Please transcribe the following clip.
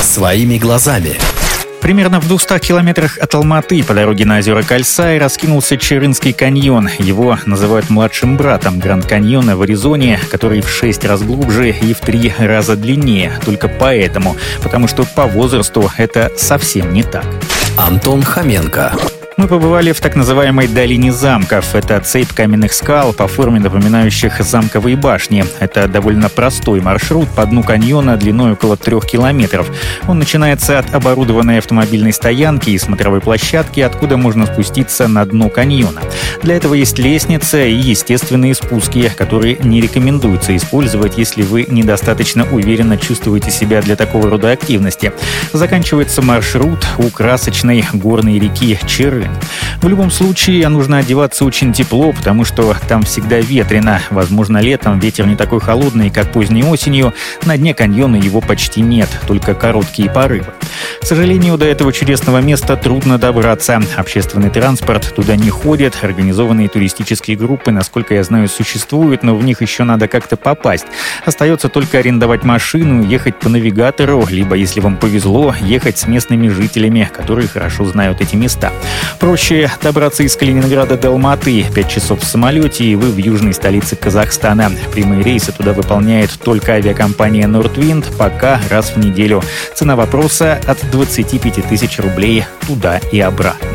Своими глазами. Примерно в 200 километрах от Алматы по дороге на озера Кальсай раскинулся Черынский каньон. Его называют младшим братом Гранд Каньона в Аризоне, который в 6 раз глубже и в 3 раза длиннее. Только поэтому, потому что по возрасту это совсем не так. Антон Хоменко. Мы побывали в так называемой долине замков. Это цепь каменных скал, по форме напоминающих замковые башни. Это довольно простой маршрут по дну каньона длиной около трех километров. Он начинается от оборудованной автомобильной стоянки и смотровой площадки, откуда можно спуститься на дно каньона. Для этого есть лестница и естественные спуски, которые не рекомендуется использовать, если вы недостаточно уверенно чувствуете себя для такого рода активности. Заканчивается маршрут у красочной горной реки Черы. time. В любом случае, нужно одеваться очень тепло, потому что там всегда ветрено. Возможно, летом ветер не такой холодный, как поздней осенью. На дне каньона его почти нет, только короткие порывы. К сожалению, до этого чудесного места трудно добраться. Общественный транспорт туда не ходит. Организованные туристические группы, насколько я знаю, существуют, но в них еще надо как-то попасть. Остается только арендовать машину, ехать по навигатору, либо, если вам повезло, ехать с местными жителями, которые хорошо знают эти места. Проще добраться из Калининграда до Алматы. 5 часов в самолете, и вы в южной столице Казахстана. Прямые рейсы туда выполняет только авиакомпания Nordwind, пока раз в неделю. Цена вопроса от 25 тысяч рублей туда и обратно.